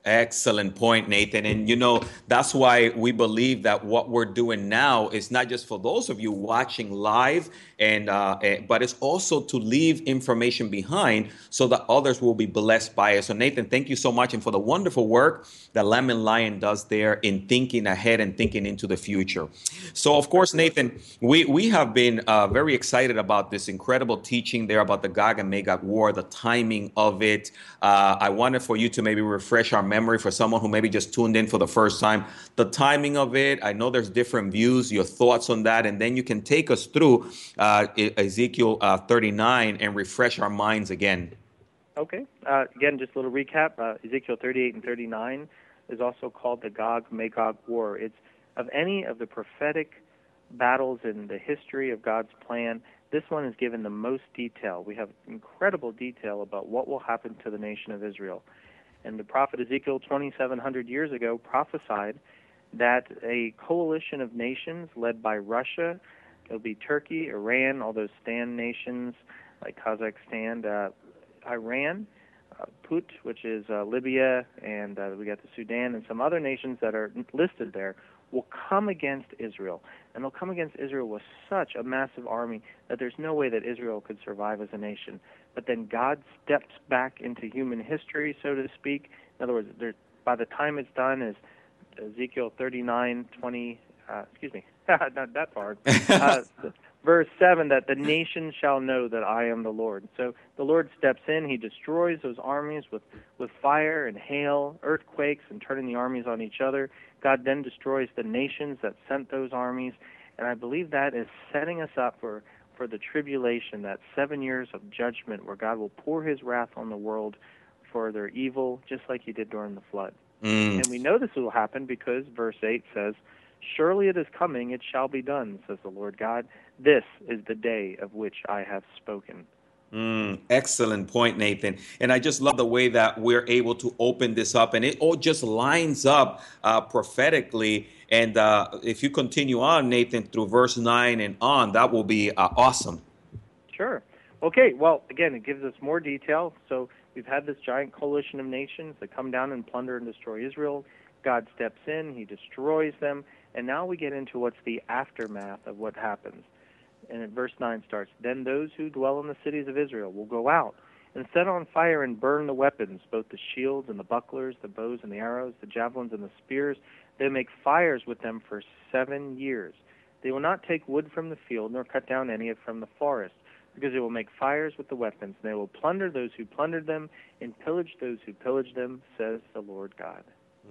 Excellent point, Nathan. And you know, that's why we believe that what we're doing now is not just for those of you watching live, and uh, eh, but it's also to leave information behind so that others will be blessed by it. So, Nathan, thank you so much, and for the wonderful work that and Lion does there in thinking ahead and thinking into the future. So, of course, Nathan, we we have been uh, very excited about this incredible teaching there about the Gog and Magog war, the timing of it. Uh, I wanted for you to maybe refresh our memory for someone who maybe just tuned in for the first time. The timing of it, I know there's different views, your thoughts on that, and then you can take us through uh, Ezekiel uh, 39 and refresh our minds again. Okay. Uh, again, just a little recap. Uh, Ezekiel 38 and 39 is also called the Gog Magog War. It's of any of the prophetic battles in the history of God's plan, this one is given the most detail. We have incredible detail about what will happen to the nation of Israel. And the prophet Ezekiel, 2,700 years ago, prophesied that a coalition of nations led by Russia, it'll be Turkey, Iran, all those stand nations like Kazakhstan, uh, Iran, uh, Put, which is uh, Libya, and uh, we got the Sudan and some other nations that are listed there, will come against Israel. And they'll come against Israel with such a massive army that there's no way that Israel could survive as a nation. But then God steps back into human history, so to speak. In other words, there, by the time it's done, as Ezekiel 39, 20, uh, excuse me, not that far, uh, verse 7, that the nations shall know that I am the Lord. So the Lord steps in, he destroys those armies with, with fire and hail, earthquakes, and turning the armies on each other. God then destroys the nations that sent those armies, and I believe that is setting us up for, for the tribulation, that seven years of judgment where God will pour his wrath on the world for their evil, just like he did during the flood. Mm. And we know this will happen because verse 8 says, Surely it is coming, it shall be done, says the Lord God. This is the day of which I have spoken. Mm, excellent point, Nathan. And I just love the way that we're able to open this up, and it all just lines up uh, prophetically. And uh, if you continue on, Nathan, through verse 9 and on, that will be uh, awesome. Sure. Okay, well, again, it gives us more detail. So we've had this giant coalition of nations that come down and plunder and destroy Israel. God steps in, he destroys them, and now we get into what's the aftermath of what happens. And at verse 9 starts Then those who dwell in the cities of Israel will go out and set on fire and burn the weapons, both the shields and the bucklers, the bows and the arrows, the javelins and the spears. They make fires with them for seven years. They will not take wood from the field, nor cut down any of from the forest, because they will make fires with the weapons. And they will plunder those who plundered them, and pillage those who pillaged them, says the Lord God.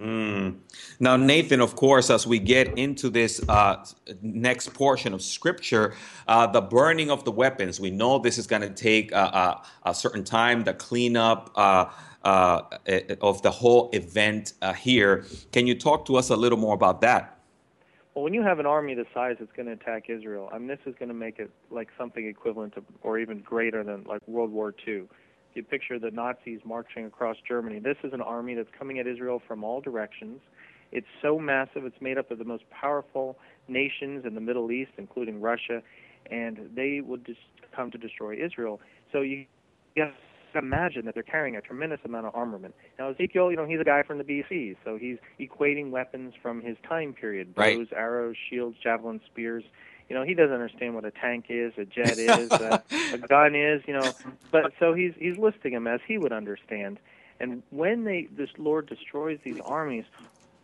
Mm. Now, Nathan, of course, as we get into this uh, next portion of scripture, uh, the burning of the weapons, we know this is going to take a, a, certain time, the cleanup uh, uh of the whole event uh, here. Can you talk to us a little more about that? Well, when you have an army the size that's going to attack Israel, I mean, this is going to make it like something equivalent to, or even greater than like World War II you picture the Nazis marching across Germany. This is an army that's coming at Israel from all directions. It's so massive. It's made up of the most powerful nations in the Middle East, including Russia, and they would just come to destroy Israel. So you to imagine that they're carrying a tremendous amount of armament. Now Ezekiel, you know, he's a guy from the BC, so he's equating weapons from his time period: bows, right. arrows, shields, javelins, spears you know he doesn't understand what a tank is, a jet is, a, a gun is, you know. But so he's he's listing them as he would understand. And when they this Lord destroys these armies,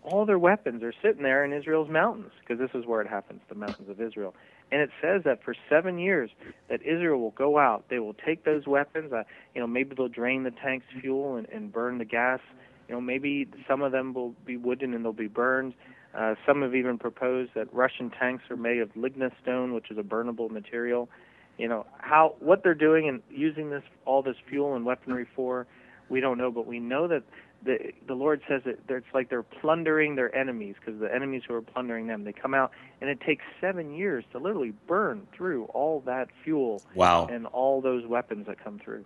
all their weapons are sitting there in Israel's mountains because this is where it happens, the mountains of Israel. And it says that for seven years that Israel will go out. They will take those weapons. Uh, you know, maybe they'll drain the tank's fuel and, and burn the gas. You know, maybe some of them will be wooden and they'll be burned. Uh, some have even proposed that Russian tanks are made of lignostone, which is a burnable material. You know how what they're doing and using this all this fuel and weaponry for, we don't know, but we know that the the Lord says that it's like they're plundering their enemies because the enemies who are plundering them they come out and it takes seven years to literally burn through all that fuel wow. and all those weapons that come through.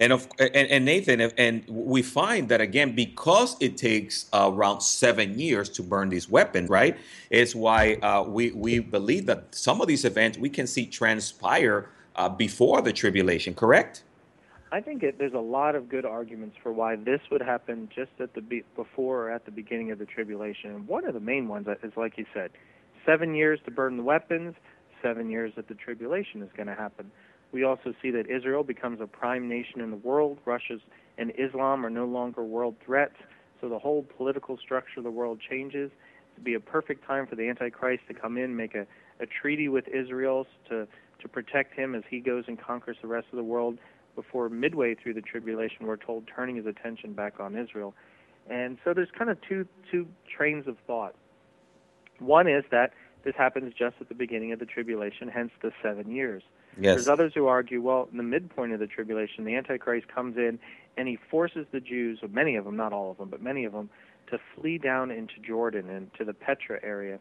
And of and, and Nathan, and we find that again because it takes uh, around seven years to burn these weapons, right? It's why uh, we we believe that some of these events we can see transpire uh, before the tribulation. Correct? I think it, there's a lot of good arguments for why this would happen just at the be, before or at the beginning of the tribulation. One of the main ones is, like you said, seven years to burn the weapons, seven years that the tribulation is going to happen. We also see that Israel becomes a prime nation in the world. Russia and Islam are no longer world threats. So the whole political structure of the world changes. To be a perfect time for the Antichrist to come in, make a, a treaty with Israel to, to protect him as he goes and conquers the rest of the world. Before midway through the tribulation, we're told turning his attention back on Israel. And so there's kind of two two trains of thought. One is that this happens just at the beginning of the tribulation, hence the seven years. Yes. There's others who argue, well, in the midpoint of the tribulation, the Antichrist comes in and he forces the Jews, many of them, not all of them, but many of them, to flee down into Jordan and to the Petra area.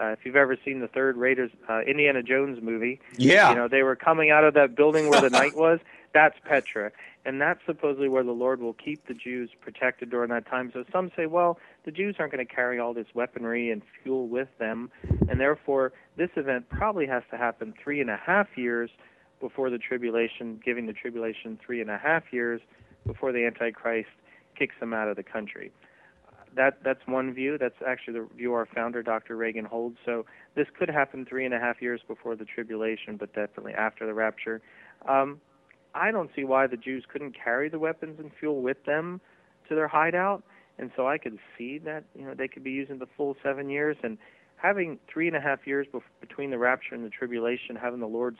Uh, if you've ever seen the third Raiders uh, Indiana Jones movie, yeah, you know they were coming out of that building where the knight was. That's Petra, and that's supposedly where the Lord will keep the Jews protected during that time. So some say, well, the Jews aren't going to carry all this weaponry and fuel with them, and therefore this event probably has to happen three and a half years before the tribulation, giving the tribulation three and a half years before the Antichrist kicks them out of the country. That that's one view. That's actually the view our founder, Dr. Reagan, holds. So this could happen three and a half years before the tribulation, but definitely after the rapture. Um, I don't see why the Jews couldn't carry the weapons and fuel with them to their hideout. and so I could see that you know they could be using the full seven years and having three and a half years between the rapture and the tribulation, having the Lord's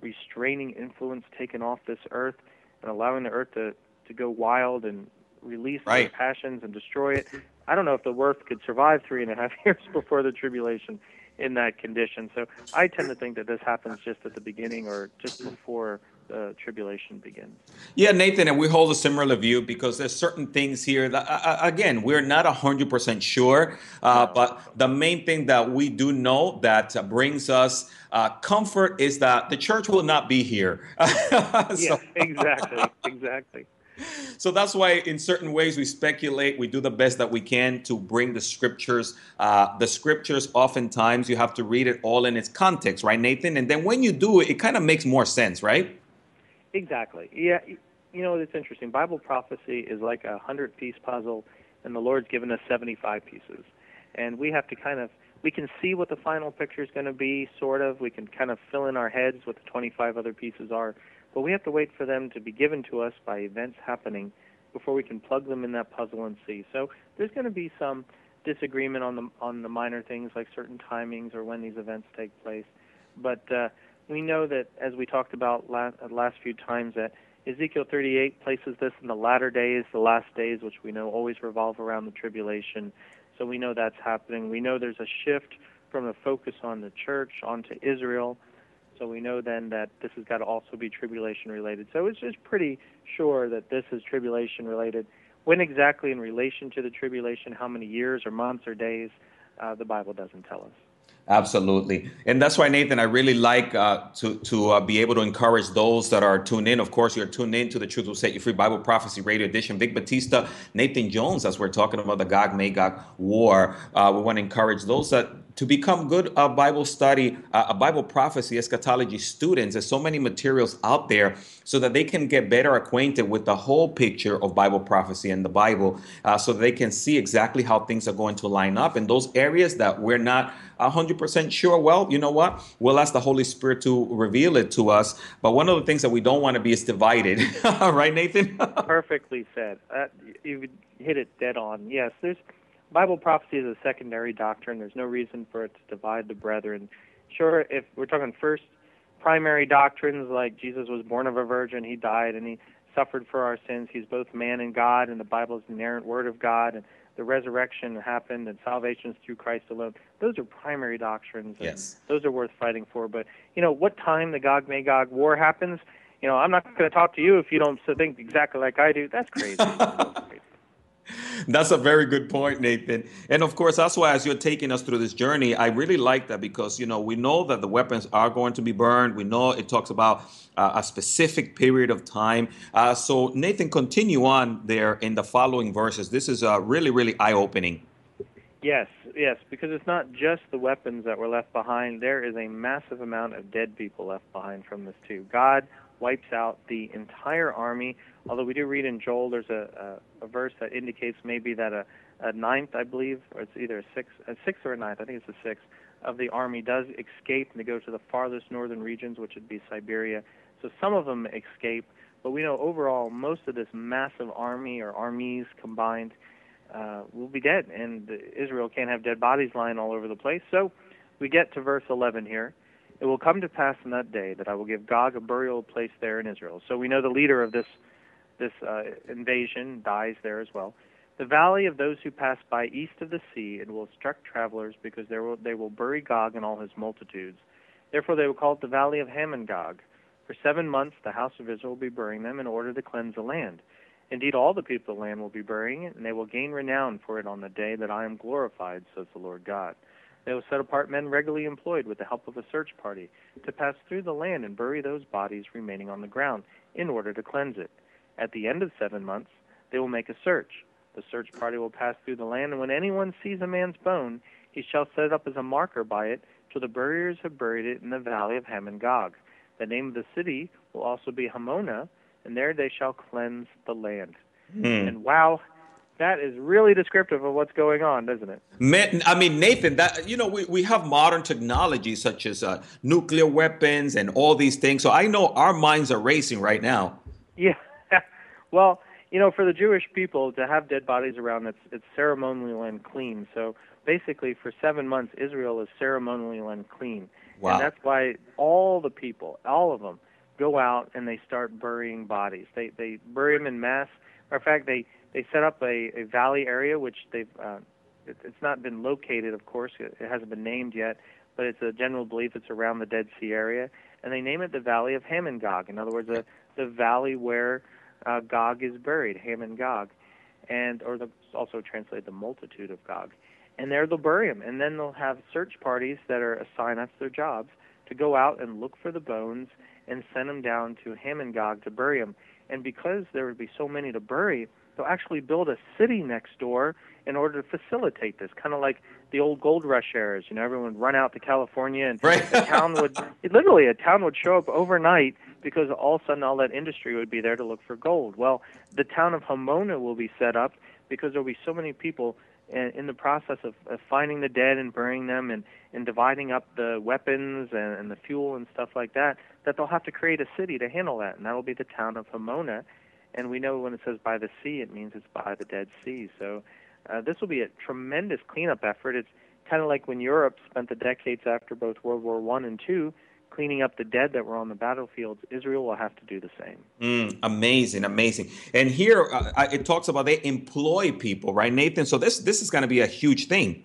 restraining influence taken off this earth and allowing the earth to to go wild and release right. their passions and destroy it. I don't know if the earth could survive three and a half years before the tribulation in that condition. So I tend to think that this happens just at the beginning or just before the tribulation begins. Yeah, Nathan, and we hold a similar view because there's certain things here that, uh, uh again, we're not 100% sure, uh, no. but the main thing that we do know that brings us uh, comfort is that the church will not be here. so, yeah, exactly, exactly so that's why in certain ways we speculate we do the best that we can to bring the scriptures uh, the scriptures oftentimes you have to read it all in its context right nathan and then when you do it it kind of makes more sense right exactly. Yeah you know it's interesting. Bible prophecy is like a hundred piece puzzle and the lord's given us 75 pieces. And we have to kind of we can see what the final picture is going to be sort of. We can kind of fill in our heads what the 25 other pieces are. But we have to wait for them to be given to us by events happening before we can plug them in that puzzle and see. So there's going to be some disagreement on the on the minor things like certain timings or when these events take place. But uh, we know that as we talked about last, uh, last few times that Ezekiel 38 places this in the latter days, the last days, which we know always revolve around the tribulation. So we know that's happening. We know there's a shift from the focus on the church onto Israel so we know then that this has got to also be tribulation related. So it's just pretty sure that this is tribulation related. When exactly in relation to the tribulation, how many years or months or days, uh, the Bible doesn't tell us. Absolutely, and that's why Nathan, I really like uh, to to uh, be able to encourage those that are tuned in. Of course, you're tuned in to the Truth Will Set You Free Bible Prophecy Radio Edition. Vic Batista, Nathan Jones, as we're talking about the Gog Magog War. Uh, we want to encourage those that to become good uh, Bible study, uh, Bible prophecy, eschatology students. There's so many materials out there so that they can get better acquainted with the whole picture of Bible prophecy and the Bible, uh, so they can see exactly how things are going to line up in those areas that we're not 100% sure. Well, you know what? We'll ask the Holy Spirit to reveal it to us. But one of the things that we don't want to be is divided, right, Nathan? Perfectly said. Uh, you hit it dead on. Yes, there's Bible prophecy is a secondary doctrine. There's no reason for it to divide the brethren. Sure, if we're talking first primary doctrines like Jesus was born of a virgin, he died, and he suffered for our sins. He's both man and God, and the Bible is the inerrant word of God, and the resurrection happened, and salvation is through Christ alone. Those are primary doctrines. And yes. Those are worth fighting for. But, you know, what time the Gog Magog war happens, you know, I'm not going to talk to you if you don't think exactly like I do. That's crazy. That's crazy. That's a very good point, Nathan. And of course, that's why as you're taking us through this journey, I really like that because, you know, we know that the weapons are going to be burned. We know it talks about uh, a specific period of time. Uh, so, Nathan, continue on there in the following verses. This is uh, really, really eye opening. Yes, yes, because it's not just the weapons that were left behind. There is a massive amount of dead people left behind from this, too. God wipes out the entire army. Although we do read in Joel, there's a, a, a verse that indicates maybe that a, a ninth, I believe, or it's either a sixth, a sixth or a ninth, I think it's a sixth, of the army does escape and they go to the farthest northern regions, which would be Siberia. So some of them escape, but we know overall most of this massive army or armies combined uh, will be dead, and Israel can't have dead bodies lying all over the place. So we get to verse 11 here. It will come to pass in that day that I will give Gog a burial place there in Israel. So we know the leader of this this uh, invasion dies there as well. The valley of those who pass by east of the sea, it will instruct travelers because there will, they will bury Gog and all his multitudes. Therefore they will call it the valley of Hamon Gog. For seven months the house of Israel will be burying them in order to cleanse the land. Indeed, all the people of the land will be burying it, and they will gain renown for it on the day that I am glorified, says the Lord God. They will set apart men regularly employed with the help of a search party to pass through the land and bury those bodies remaining on the ground in order to cleanse it. At the end of seven months, they will make a search. The search party will pass through the land, and when anyone sees a man's bone, he shall set it up as a marker by it till the buriers have buried it in the valley of Hamon Gog. The name of the city will also be Hamona, and there they shall cleanse the land. Mm. And wow, that is really descriptive of what's going on, doesn't it? I mean, Nathan, that you know, we, we have modern technology such as uh, nuclear weapons and all these things. So I know our minds are racing right now. Yeah. well, you know, for the Jewish people to have dead bodies around, it's it's ceremonial and clean. So basically, for seven months, Israel is ceremonial and clean, Wow. and that's why all the people, all of them, go out and they start burying bodies. They they bury them in mass. Matter of fact, they they set up a, a valley area which they've uh, it, it's not been located, of course, it, it hasn't been named yet, but it's a general belief it's around the Dead Sea area, and they name it the Valley of Hamon Gog. In other words, the the valley where uh, Gog is buried, Hamon Gog, and or the, also translate the multitude of Gog. And there they'll bury him, and then they'll have search parties that are assigned that's their jobs to go out and look for the bones and send them down to Hamon Gog to bury them. And because there would be so many to bury, they'll actually build a city next door in order to facilitate this, kind of like the old gold rush eras. You know, everyone would run out to California, and Right. a town would literally a town would show up overnight because all of a sudden all that industry would be there to look for gold. Well, the town of Pomona will be set up because there'll be so many people in, in the process of, of finding the dead and burying them and, and dividing up the weapons and, and the fuel and stuff like that, that they'll have to create a city to handle that, and that'll be the town of Pomona. And we know when it says by the sea, it means it's by the Dead Sea. So uh, this will be a tremendous cleanup effort. It's kind of like when Europe spent the decades after both World War One and Two cleaning up the dead that were on the battlefields. Israel will have to do the same. Mm, amazing, amazing. And here uh, it talks about they employ people, right, Nathan? So this this is going to be a huge thing.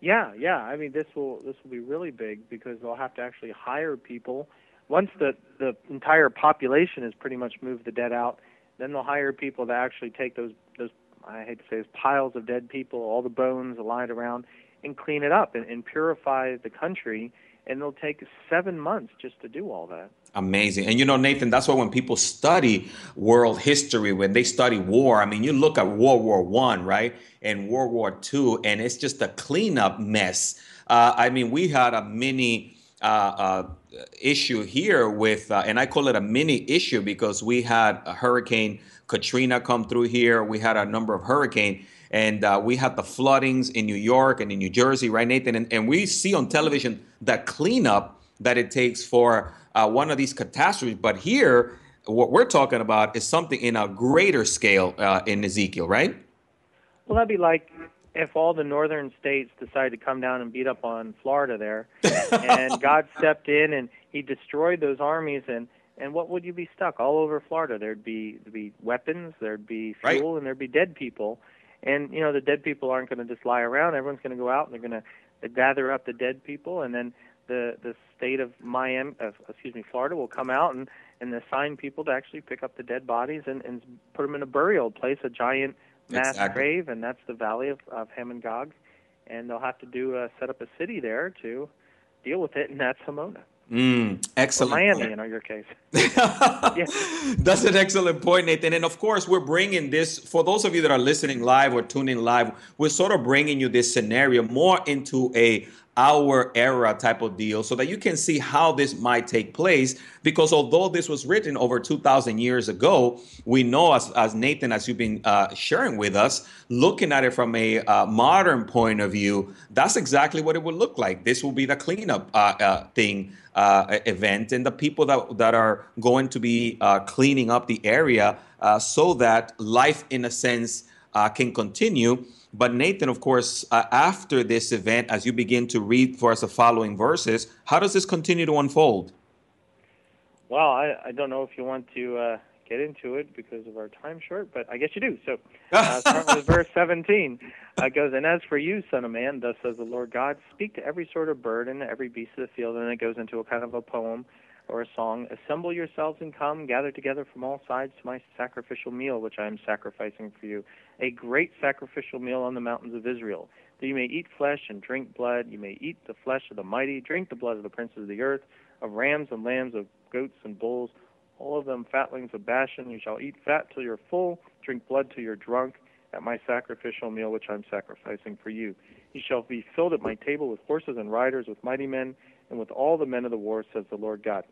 Yeah, yeah. I mean, this will this will be really big because they'll have to actually hire people. Once the the entire population has pretty much moved the dead out, then they'll hire people to actually take those those I hate to say this, piles of dead people, all the bones lying around, and clean it up and, and purify the country. And it'll take seven months just to do all that. Amazing. And you know, Nathan, that's why when people study world history, when they study war, I mean, you look at World War One, right? And World War Two, and it's just a cleanup mess. Uh, I mean, we had a mini uh, uh, issue here with, uh, and I call it a mini issue because we had a Hurricane Katrina come through here. We had a number of hurricane, and uh, we had the floodings in New York and in New Jersey, right, Nathan? And, and we see on television the cleanup that it takes for uh, one of these catastrophes. But here, what we're talking about is something in a greater scale uh, in Ezekiel, right? Well, that'd be like if all the northern states decided to come down and beat up on Florida there, and God stepped in and He destroyed those armies, and and what would you be stuck all over Florida? There'd be there'd be weapons, there'd be Right. fuel, and there'd be dead people, and you know the dead people aren't going to just lie around. Everyone's going to go out and they're going to gather up the dead people, and then the the state of Miami, uh, excuse me, Florida will come out and and assign people to actually pick up the dead bodies and and put them in a burial place, a giant mass Exactly. grave, and that's the valley of, of Hamon Gog, and they'll have to do uh, set up a city there to deal with it, and that's Hamona. Mm, or excellent. Miami in your case. That's an excellent point, Nathan. And of course, we're bringing this for those of you that are listening live or tuning live. We're sort of bringing you this scenario more into a our era type of deal so that you can see how this might take place because although this was written over 2000 years ago we know as, as nathan as you've been uh, sharing with us looking at it from a uh, modern point of view that's exactly what it would look like. This will be the cleanup uh, uh, thing uh, event and the people that, that are going to be uh, cleaning up the area so that life in a sense can continue but Nathan, of course, uh, after this event, as you begin to read for us the following verses, how does this continue to unfold? Well, I, I don't know if you want to uh, get into it because of our time short, but I guess you do. So, uh, starting with verse 17, uh, it goes, And as for you, son of man, thus says the Lord God, speak to every sort of bird and every beast of the field. And it goes into a kind of a poem or a song. Assemble yourselves and come, gather together from all sides to my sacrificial meal, which I am sacrificing for you, a great sacrificial meal on the mountains of Israel. That you may eat flesh and drink blood. You may eat the flesh of the mighty, drink the blood of the princes of the earth, of rams and lambs, of goats and bulls, all of them fatlings of Bashan. You shall eat fat till you're full, drink blood till you're drunk, at my sacrificial meal which I'm sacrificing for you. You shall be filled at my table with horses and riders, with mighty men, and with all the men of the war, says the Lord God.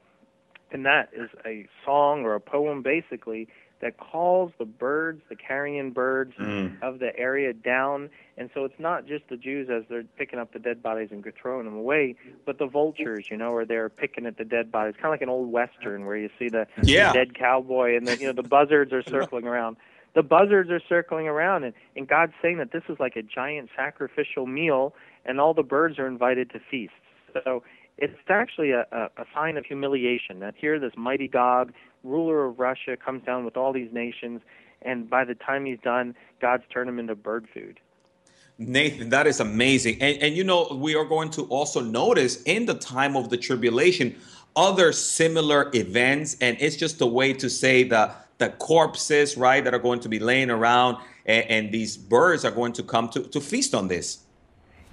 And that is a song or a poem, basically, that calls the birds, the carrion birds Mm. of the area down. And so it's not just the Jews as they're picking up the dead bodies and throwing them away, but the vultures, you know, are there picking at the dead bodies, kind of like an old western where you see the, Yeah. the dead cowboy and the you know the buzzards are circling around. The buzzards are circling around, and, and God's saying that this is like a giant sacrificial meal, and all the birds are invited to feast. So it's actually a, a, a sign of humiliation that here this mighty Gog, ruler of Russia, comes down with all these nations, and by the time he's done, God's turned him into bird food. Nathan, that is amazing. And, and you know, we are going to also notice in the time of the tribulation other similar events. And it's just a way to say the, the corpses, right, that are going to be laying around. And, and these birds are going to come to, to feast on this.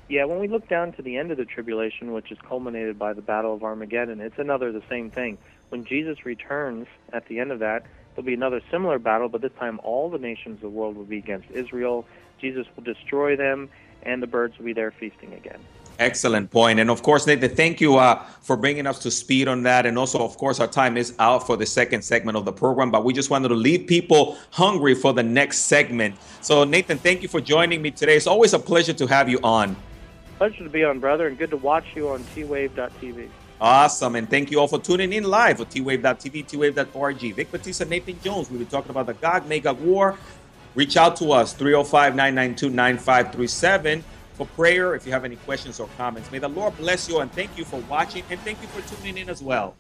Yeah, when we look down to the end of the tribulation, which is culminated by the Battle of Armageddon, it's another the same thing. When Jesus returns at the end of that, there'll be another similar battle, but this time all the nations of the world will be against Israel. Jesus will destroy them, and the birds will be there feasting again. Excellent point. And of course, Nathan, thank you uh, for bringing us to speed on that. And also, of course, our time is out for the second segment of the program, but we just wanted to leave people hungry for the next segment. So, Nathan, thank you for joining me today. It's always a pleasure to have you on. Pleasure to be on, brother, and good to watch you on twave.tv. Awesome. And thank you all for tuning in live at twave.tv, twave.org. Vic Batista, Nathan Jones. We'll be talking about the Gog Magog War. Reach out to us, 305 992 9537 for prayer if you have any questions or comments. May the Lord bless you and thank you for watching and thank you for tuning in as well.